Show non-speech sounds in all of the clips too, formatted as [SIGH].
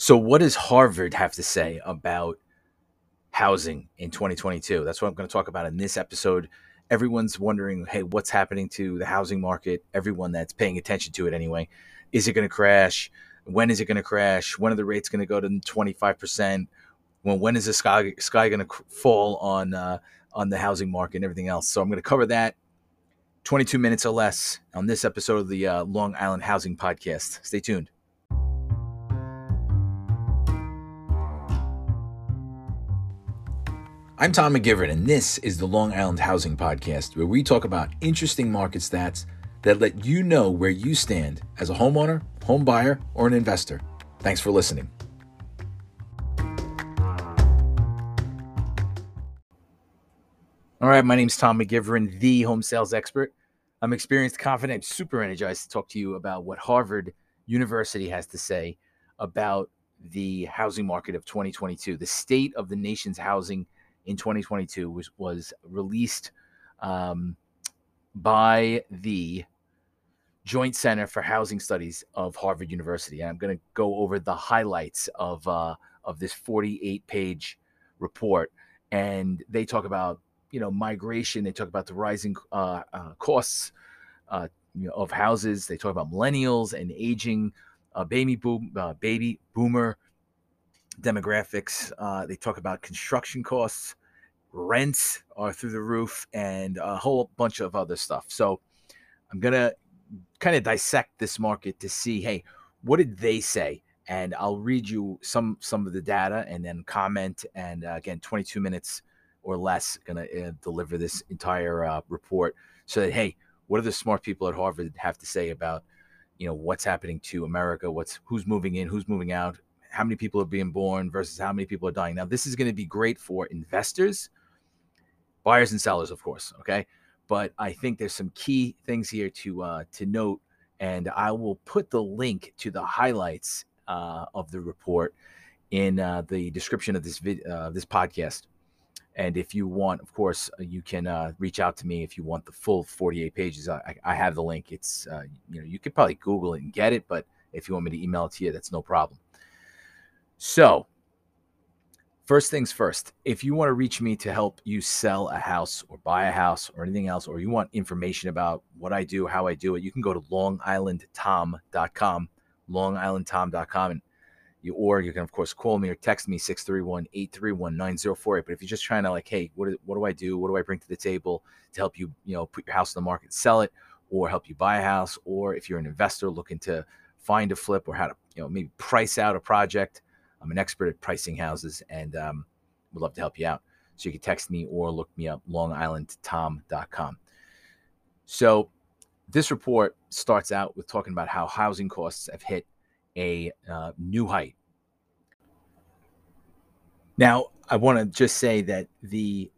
So, what does Harvard have to say about housing in 2022? That's what I'm going to talk about in this episode. Everyone's wondering, hey, what's happening to the housing market? Everyone that's paying attention to it anyway. Is it going to crash? When is it going to crash? When are the rates going to go to 25%? When when is the sky sky going to fall on uh, on the housing market and everything else? So I'm going to cover that 22 minutes or less on this episode of the uh, Long Island Housing Podcast. Stay tuned. I'm Tom McGiveron, and this is the Long Island Housing Podcast, where we talk about interesting market stats that let you know where you stand as a homeowner, home buyer, or an investor. Thanks for listening. All right, my name is Tom McGiveron, the home sales expert. I'm experienced, confident, super energized to talk to you about what Harvard University has to say about the housing market of 2022, the state of the nation's housing in 2022 was was released um, by the Joint Center for Housing Studies of Harvard University. And I'm going to go over the highlights of uh, of this 48 page report, and they talk about you know migration. They talk about the rising uh, uh, costs uh, you know, of houses. They talk about millennials and aging uh, baby boom uh, baby boomer demographics. They talk about construction costs, rents are through the roof, and a whole bunch of other stuff. So I'm gonna kind of dissect this market to see, hey, what did they say? And I'll read you some some of the data and then comment. And uh, again, 22 minutes or less, gonna uh, deliver this entire uh, report so that hey, what do the smart people at Harvard have to say about you know what's happening to America? What's who's moving in, who's moving out, how many people are being born versus how many people are dying. Now, this is going to be great for investors, buyers and sellers, of course. Okay, but I think there's some key things here to uh, to note, and I will put the link to the highlights uh, of the report in uh, the description of this vid- uh, this podcast. And if you want, of course, uh, you can uh, reach out to me if you want the full 48 pages. I, I have the link. It's you know you could probably Google it and get it, but if you want me to email it to you, that's no problem. So, first things first, if you want to reach me to help you sell a house or buy a house or anything else, or you want information about what I do, how I do it, you can go to longislandtom.com, longislandtom.com, and you, or you can, of course, call me or text me 631 831 9048. But if you're just trying to, like, hey, what, what do I do? What do I bring to the table to help you, you know, put your house on the market, sell it, or help you buy a house, or if you're an investor looking to find a flip or how to, you know, maybe price out a project, I'm an expert at pricing houses and um, would love to help you out. So you can text me or look me up, longislandtom.com. So this report starts out with talking about how housing costs have hit a uh, new height. Now, I want to just say that the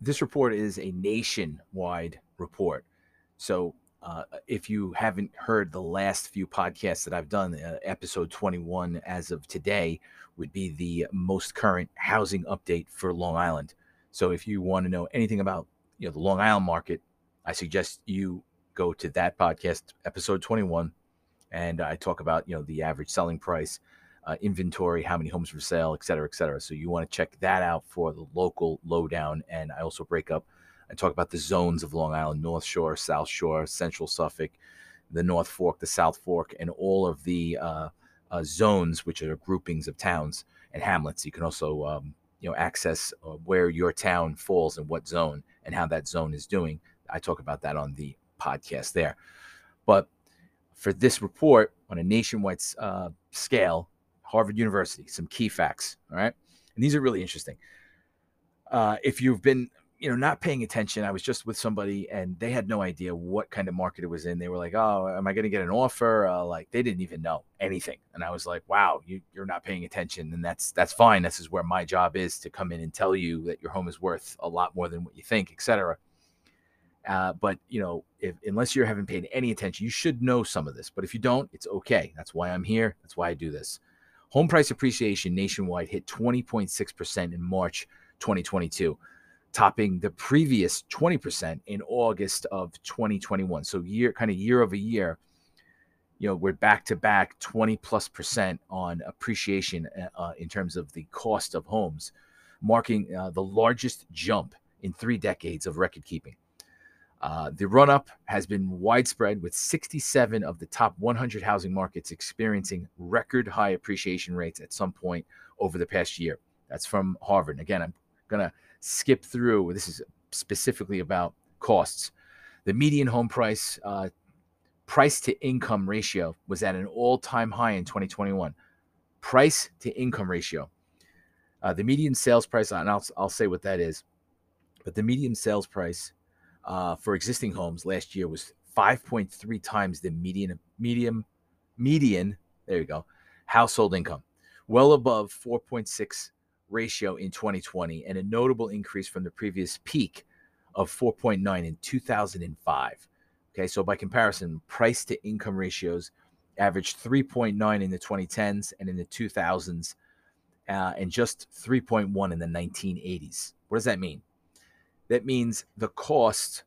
this report is a nationwide report. So uh, if you haven't heard the last few podcasts that I've done, uh, episode 21 as of today would be the most current housing update for Long Island. So if you want to know anything about you know the Long Island market, I suggest you go to that podcast, episode 21, and I talk about you know the average selling price, uh, inventory, how many homes for sale, et cetera, et cetera. So you want to check that out for the local lowdown, and I also break up I talk about the zones of Long Island North Shore, South Shore, Central Suffolk, the North Fork, the South Fork, and all of the uh, uh, zones, which are groupings of towns and hamlets. You can also um, you know access uh, where your town falls in what zone and how that zone is doing. I talk about that on the podcast there. But for this report on a nationwide uh, scale, Harvard University, some key facts. All right. And these are really interesting. Uh, if you've been you know, not paying attention. I was just with somebody and they had no idea what kind of market it was in. They were like, "Oh, am I going to get an offer?" Uh, like they didn't even know anything. And I was like, "Wow, you, you're not paying attention." And that's that's fine. This is where my job is to come in and tell you that your home is worth a lot more than what you think, etc. Uh, but you know, if unless you haven't paid any attention, you should know some of this. But if you don't, it's okay. That's why I'm here. That's why I do this. Home price appreciation nationwide hit 20.6% in March 2022 topping the previous 20% in August of 2021. So year kind of year over year, you know, we're back to back 20 plus percent on appreciation uh, uh, in terms of the cost of homes, marking uh, the largest jump in three decades of record keeping. Uh, the run up has been widespread, with 67 of the top 100 housing markets experiencing record high appreciation rates at some point over the past year. That's from Harvard. Again, I'm going to skip through. This is specifically about costs. The median home price uh, price to income ratio was at an all time high in 2021. Price to income ratio. Uh, the median sales price, and I'll, I'll say what that is, but the median sales price uh, for existing homes last year was 5.3 times the median medium median there you go household income well above 4.6 ratio in 2020 and a notable increase from the previous peak of 4.9 in 2005 Okay, so by comparison, price to income ratios averaged 3.9 in the 2010s and in the 2000s, uh, and just 3.1 in the 1980s. What does that mean? That means the cost,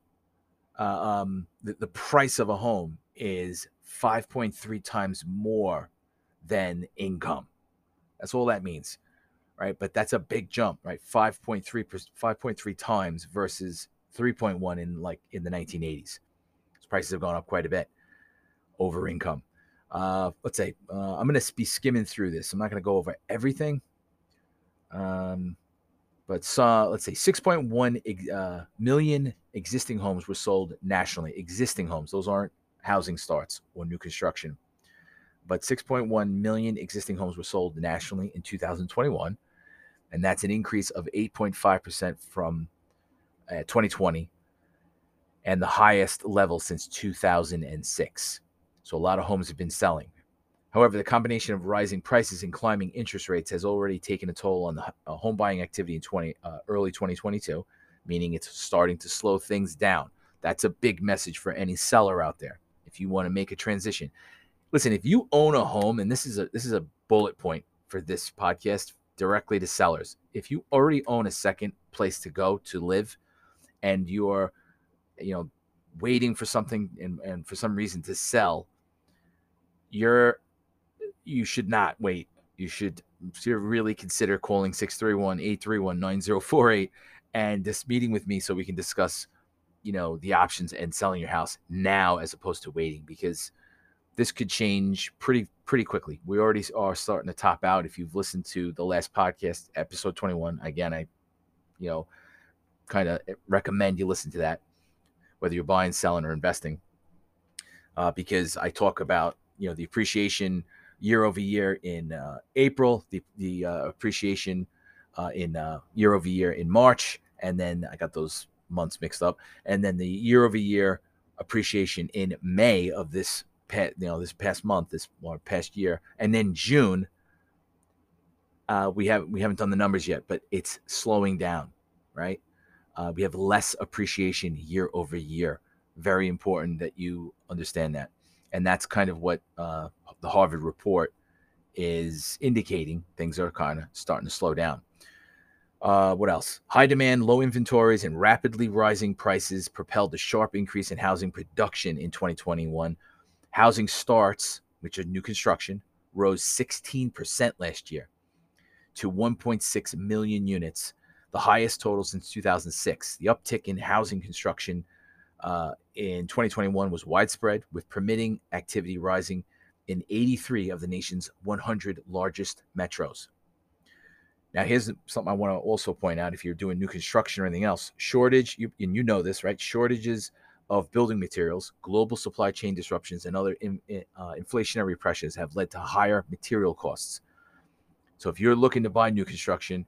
uh, um, the, the price of a home is 5.3 times more than income. That's all that means, right? But that's a big jump, right? 5.3 5.3 times versus 3.1 in like in the 1980s prices have gone up quite a bit over income. Uh, let's say uh, I'm going to be skimming through this. I'm not going to go over everything. Um, but saw let's say 6.1 uh, million existing homes were sold nationally. Existing homes; those aren't housing starts or new construction. But 6.1 million existing homes were sold nationally in 2021, and that's an increase of 8.5 percent from uh, 2020 and the highest level since 2006. So a lot of homes have been selling. However, the combination of rising prices and climbing interest rates has already taken a toll on the uh, home buying activity in 20, uh, early 2022, meaning it's starting to slow things down. That's a big message for any seller out there. If you want to make a transition, listen. If you own a home, and this is a this is a bullet point for this podcast directly to sellers. If you already own a second place to go to live, and you're you know waiting for something and, and for some reason to sell you're you should not wait you should really consider calling 631-831-9048 and just meeting with me so we can discuss you know the options and selling your house now as opposed to waiting because this could change pretty pretty quickly. We already are starting to top out. If you've listened to the last podcast episode 21 again i you know kind of recommend you listen to that whether you're buying, selling, or investing, uh, because I talk about you know the appreciation year over year in uh, April, the the uh, appreciation uh, in uh, year over year in March, and then I got those months mixed up, and then the year over year appreciation in May of this past, you know this past month, this or past year, and then June. Uh, we have we haven't done the numbers yet, but it's slowing down, right? Uh, we have less appreciation year over year. Very important that you understand that. And that's kind of what uh, the Harvard report is indicating. Things are kind of starting to slow down. Uh, what else? High demand, low inventories, and rapidly rising prices propelled a sharp increase in housing production in 2021. Housing starts, which are new construction, rose 16% last year to 1.6 million units the highest total since 2006. The uptick in housing construction uh, in 2021 was widespread, with permitting activity rising in 83 of the nation's 100 largest metros. Now, here's something I want to also point out if you're doing new construction or anything else shortage, you, and you know this, right? Shortages of building materials, global supply chain disruptions, and other in, uh, inflationary pressures have led to higher material costs. So, if you're looking to buy new construction,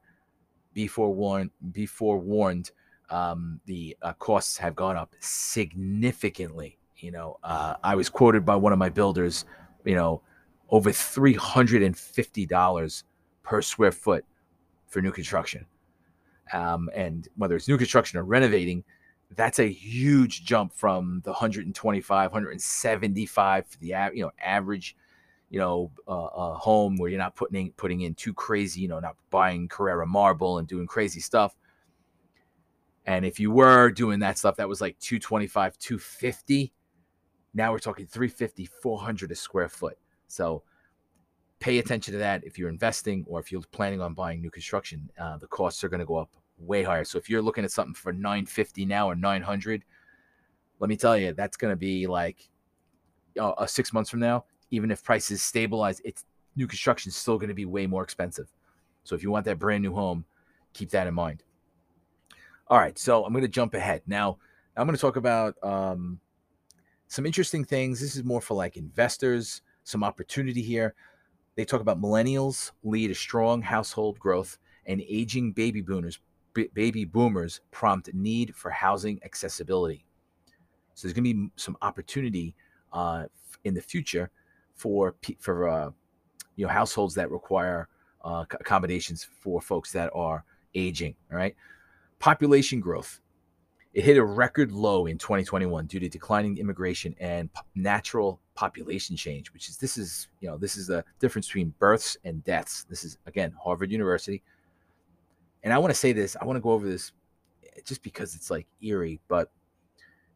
be forewarned. Be forewarned. Um, the uh, costs have gone up significantly. You know, uh, I was quoted by one of my builders. You know, over three hundred and fifty dollars per square foot for new construction. Um, and whether it's new construction or renovating, that's a huge jump from the 125, 175 for the you know average you know, uh, a home where you're not putting in, putting in too crazy, you know, not buying Carrara marble and doing crazy stuff. And if you were doing that stuff, that was like 225, 250. Now we're talking 350, 400 a square foot. So pay attention to that if you're investing or if you're planning on buying new construction. Uh, the costs are going to go up way higher. So if you're looking at something for 950 now or 900, let me tell you, that's going to be like uh, six months from now. Even if prices stabilize, it's new construction is still going to be way more expensive. So if you want that brand new home, keep that in mind. All right, so I'm going to jump ahead now. I'm going to talk about um, some interesting things. This is more for like investors, some opportunity here. They talk about millennials lead a strong household growth and aging baby boomers b- baby boomers prompt need for housing accessibility. So there's going to be some opportunity uh, in the future for for uh, you know households that require uh, accommodations for folks that are aging. All right, population growth. It hit a record low in 2021 due to declining immigration and natural population change, which is this is you know this is the difference between births and deaths. This is again Harvard University and I want to say this, I want to go over this eh, just because it's like eerie, but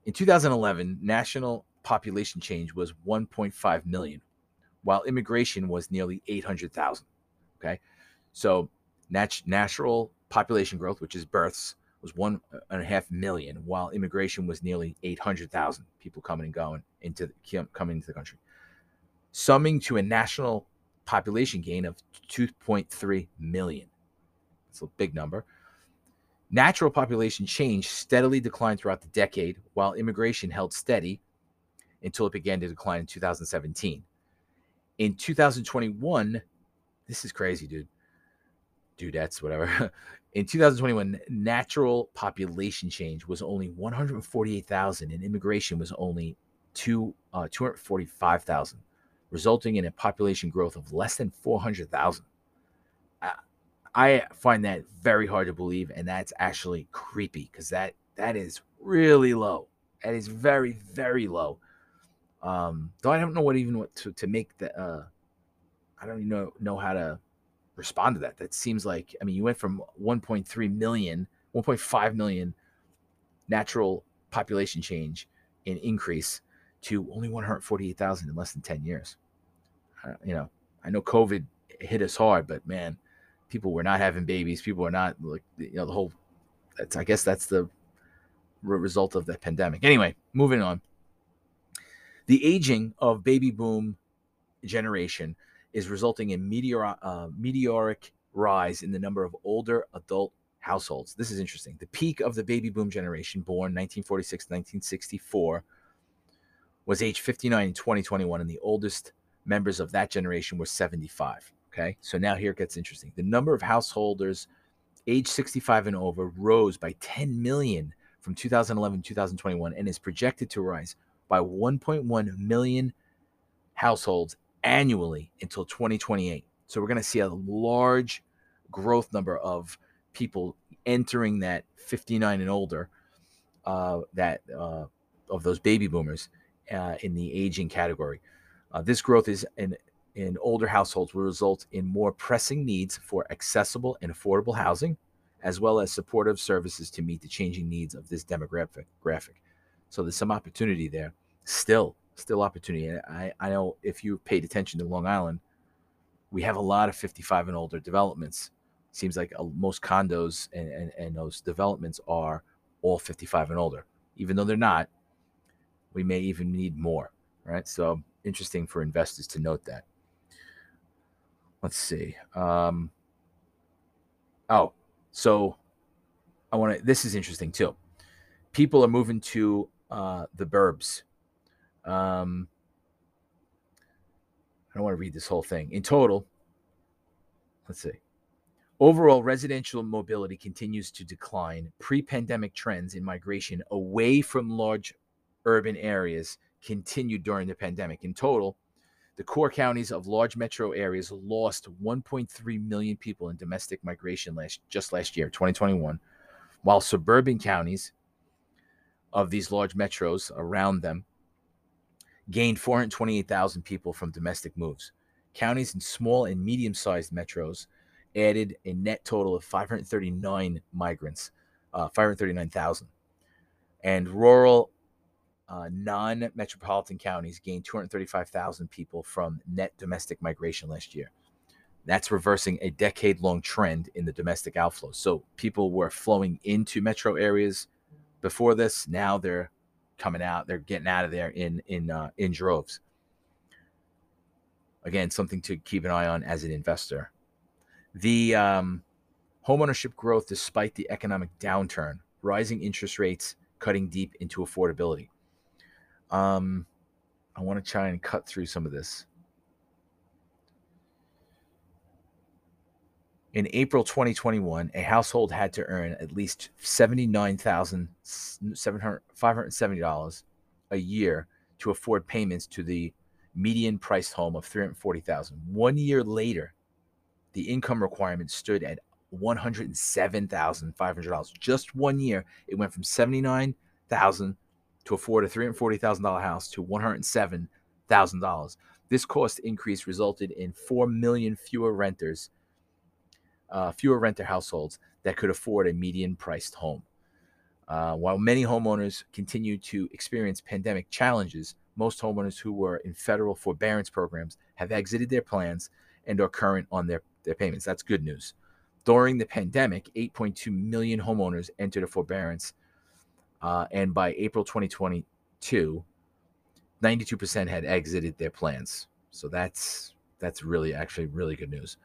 in 2011, national population change was 1.5 million, while immigration was nearly 800,000. Okay. So nat- natural population growth, which is births, was one and a half million, while immigration was nearly 800,000 people coming and going into the, coming into the country, summing to a national population gain of 2.3 million. It's a big number. Natural population change steadily declined throughout the decade, while immigration held steady until it began to decline in 2017. In 2021, this is crazy, dude. Dudettes, whatever. [LAUGHS] in 2021, natural population change was only 148,000, and immigration was only two, uh, 245,000, resulting in a population growth of less than 400,000. I find that very hard to believe, and that's actually creepy because that that is really low. That is very very low. Um, though I don't know what even what to, to make the. Uh, I don't even know know how to respond to that. That seems like I mean you went from 1.3 million, 1.5 million natural population change in increase to only 148,000 in less than 10 years. Uh, you know, I know COVID hit us hard, but man, people were not having babies. People were not like you know the whole. That's I guess that's the result of the pandemic. Anyway, moving on. The aging of baby boom generation is resulting in meteor, uh, meteoric rise in the number of older adult households. This is interesting. The peak of the baby boom generation, born 1946 1964, was age 59 in 2021, and the oldest members of that generation were 75. Okay. So now here it gets interesting. The number of householders age 65 and over rose by 10 million from 2011 to 2021 and is projected to rise by 1.1 million households annually until 2028. So we're going to see a large growth number of people entering that 59 and older, uh, that uh, of those baby boomers uh, in the aging category. Uh, this growth is an in older households will result in more pressing needs for accessible and affordable housing, as well as supportive services to meet the changing needs of this demographic. Graphic. So there's some opportunity there. Still, still opportunity. I, I know if you paid attention to Long Island, we have a lot of 55 and older developments. Seems like uh, most condos and, and, and those developments are all 55 and older. Even though they're not, we may even need more, right? So interesting for investors to note that let's see. Um, oh, so I want to. This is interesting too. People are moving to uh, the burbs. Um, I don't want to read this whole thing. In total, let's see. Overall, residential mobility continues to decline. Pre pandemic trends in migration away from large urban areas continued during the pandemic. In total, the core counties of large metro areas lost 1.3 million people in domestic migration last just last year, 2021, while suburban counties of these large metros around them gained 428,000 people from domestic moves. Counties in small and medium-sized metros added a net total of 539 migrants, uh, 539,000, and rural uh, non metropolitan counties gained 235,000 people from net domestic migration last year. That's reversing a decade long trend in the domestic outflow. So people were flowing into metro areas before this. Now they're coming out, they're getting out of there in, in, uh, in droves. Again, something to keep an eye on as an investor. The um, homeownership growth, despite the economic downturn, rising interest rates cutting deep into affordability. Um, I want to try and cut through some of this. In April 2021, a household had to earn at least $79,570 a year to afford payments to the median priced home of 340,000. One year later, the income requirement stood at $107,500. Just one year, it went from 79,000 to afford a $340,000 house to $107,000. This cost increase resulted in 4 million fewer renters, uh, fewer renter households that could afford a median priced home. Uh, while many homeowners continue to experience pandemic challenges, most homeowners who were in federal forbearance programs have exited their plans and are current on their, their payments. That's good news. During the pandemic, 8.2 million homeowners entered a forbearance uh, and by April 2022, 92% had exited their plans. So that's that's really actually really good news.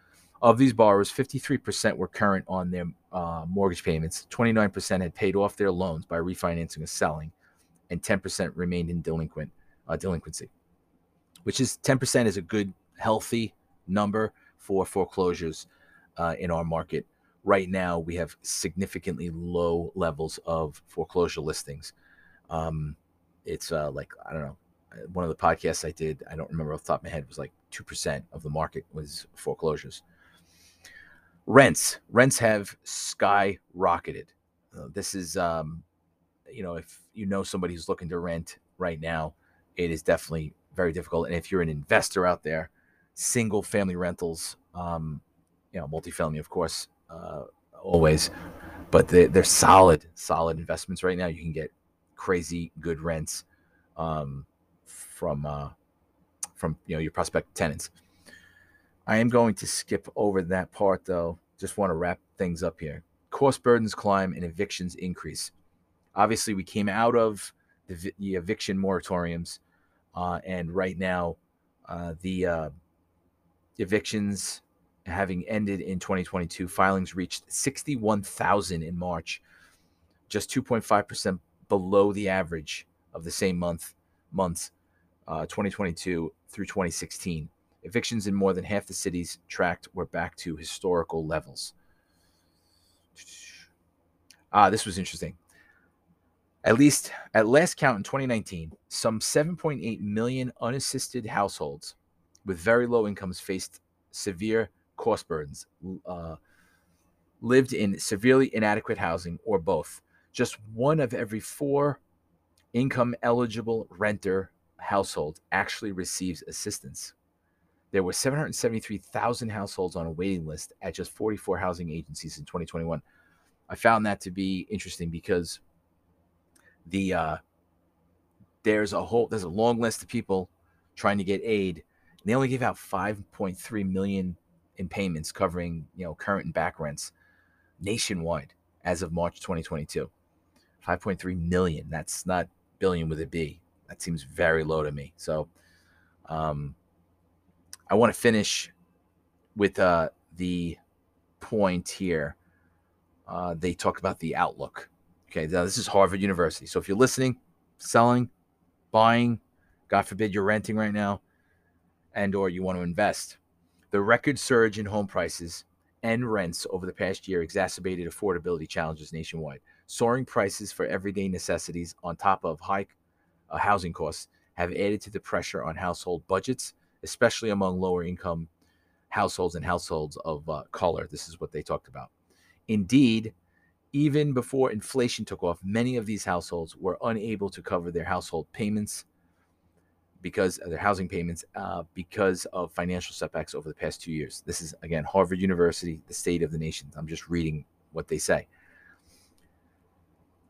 Of these borrowers, 53% were current on their uh, mortgage payments, 29% had paid off their loans by refinancing or selling, and 10% remained in delinquent uh, delinquency. Which is 10% is a good healthy number for foreclosures uh, in our market right now we have significantly low levels of foreclosure listings. Um, it's uh, like I don't know. Uh, one of the podcasts I did, I don't remember off the top of my head, was like two percent of the market was foreclosures. Rents, rents have skyrocketed. Uh, this is, um, you know, if you know somebody who's looking to rent right now, it is definitely very difficult. And if you're an investor out there, single family rentals, um, you know, multifamily, of course, uh, always, but they, they're solid, solid investments right now. You can get crazy good rents um, from uh, from you know your prospect tenants. I am going to skip over that part though. Just want to wrap things up here. Cost burdens climb and evictions increase. Obviously, we came out of the, the eviction moratoriums, uh, and right now, uh, the uh, evictions having ended in 2022, filings reached 61,000 in March, just 2.5% below the average of the same month months uh, 2022 through 2016. Evictions in more than half the cities tracked were back to historical levels. Ah, this was interesting. At least at last count in 2019, some 7.8 million unassisted households with very low incomes faced severe cost burdens, uh, lived in severely inadequate housing, or both. Just one of every four income eligible renter households actually receives assistance. There were 773,000 households on a waiting list at just 44 housing agencies in 2021. I found that to be interesting because the uh, there's a whole there's a long list of people trying to get aid, and they only give out 5.3 million in payments covering you know current and back rents nationwide as of March 2022. 5.3 million. That's not billion with a B. That seems very low to me. So um, I want to finish with uh, the point here. Uh, they talk about the outlook. Okay, now this is Harvard University. So if you're listening, selling, buying, God forbid you're renting right now, and or you want to invest, the record surge in home prices and rents over the past year exacerbated affordability challenges nationwide. Soaring prices for everyday necessities on top of high uh, housing costs have added to the pressure on household budgets, especially among lower income households and households of uh, color. This is what they talked about. Indeed, even before inflation took off, many of these households were unable to cover their household payments because of their housing payments uh, because of financial setbacks over the past two years. This is, again, Harvard University, the state of the nation. I'm just reading what they say.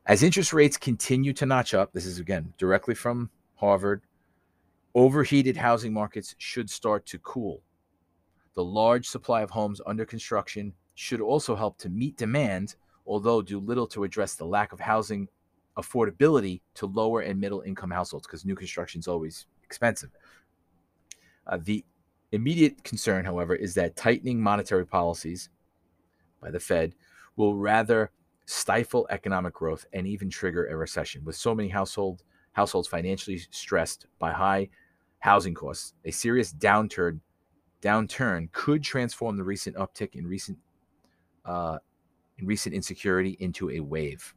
As interest rates continue to notch up, this is again directly from Harvard, overheated housing markets should start to cool. The large supply of homes under construction should also help to meet demand, although do little to address the lack of housing affordability to lower and middle income households because new construction is always expensive. Uh, the immediate concern, however, is that tightening monetary policies by the Fed will rather stifle economic growth and even trigger a recession. With so many household households financially stressed by high housing costs, a serious downturn downturn could transform the recent uptick in recent uh, in recent insecurity into a wave.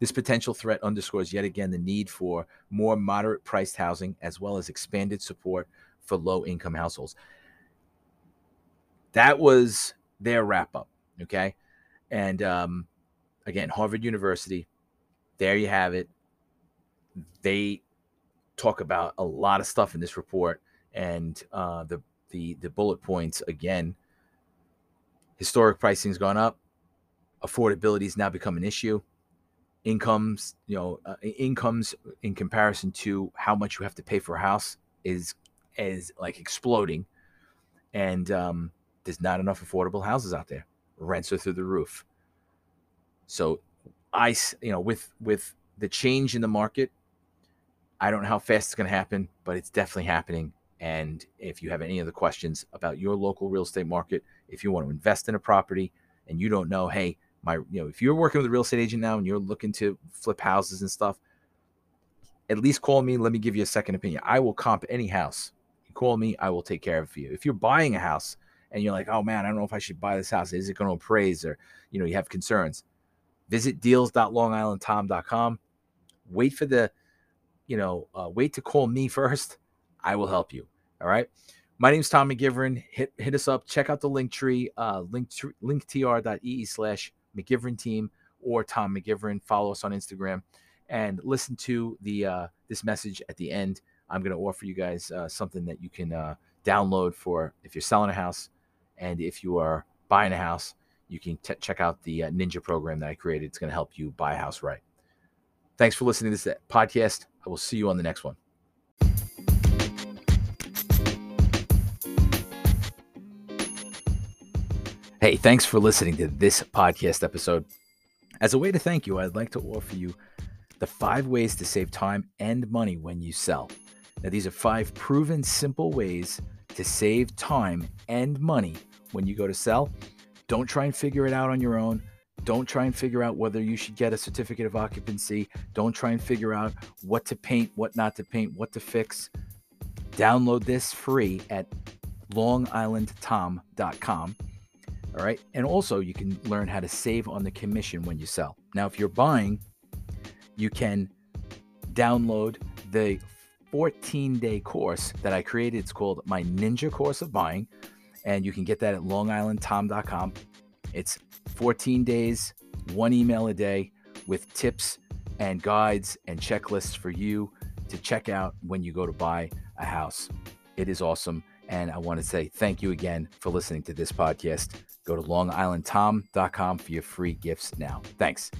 This potential threat underscores yet again the need for more moderate priced housing as well as expanded support for low income households. That was their wrap up. Okay. And um, again, Harvard University, there you have it. They talk about a lot of stuff in this report and uh, the, the, the bullet points again. Historic pricing's gone up. Affordability has now become an issue incomes, you know, uh, incomes in comparison to how much you have to pay for a house is is like exploding, and um, there's not enough affordable houses out there. Rents are through the roof. So, I, you know, with with the change in the market, I don't know how fast it's going to happen, but it's definitely happening. And if you have any other questions about your local real estate market, if you want to invest in a property and you don't know, hey, my you know if you're working with a real estate agent now and you're looking to flip houses and stuff at least call me let me give you a second opinion. I will comp any house. You call me i will take care of it for you. If you're buying a house and you're like oh man i don't know if i should buy this house. Is it going to appraise or you know you have concerns? Visit deals.longislandtom.com wait for the you know uh, wait to call me first. I will help you. All right? My name is Tom McGiveron. Hit hit us up. Check out the link tree, uh, link linktr.ee slash McGiveron team or Tom McGiveron. Follow us on Instagram and listen to the uh, this message at the end. I'm going to offer you guys uh, something that you can uh, download for if you're selling a house and if you are buying a house. You can t- check out the uh, Ninja program that I created. It's going to help you buy a house right. Thanks for listening to this podcast. I will see you on the next one. Hey, thanks for listening to this podcast episode. As a way to thank you, I'd like to offer you the five ways to save time and money when you sell. Now, these are five proven simple ways to save time and money when you go to sell. Don't try and figure it out on your own. Don't try and figure out whether you should get a certificate of occupancy. Don't try and figure out what to paint, what not to paint, what to fix. Download this free at longislandtom.com all right. And also, you can learn how to save on the commission when you sell. Now, if you're buying, you can download the 14 day course that I created. It's called My Ninja Course of Buying. And you can get that at longislandtom.com. It's 14 days, one email a day with tips and guides and checklists for you to check out when you go to buy a house. It is awesome. And I want to say thank you again for listening to this podcast. Go to longislandtom.com for your free gifts now. Thanks.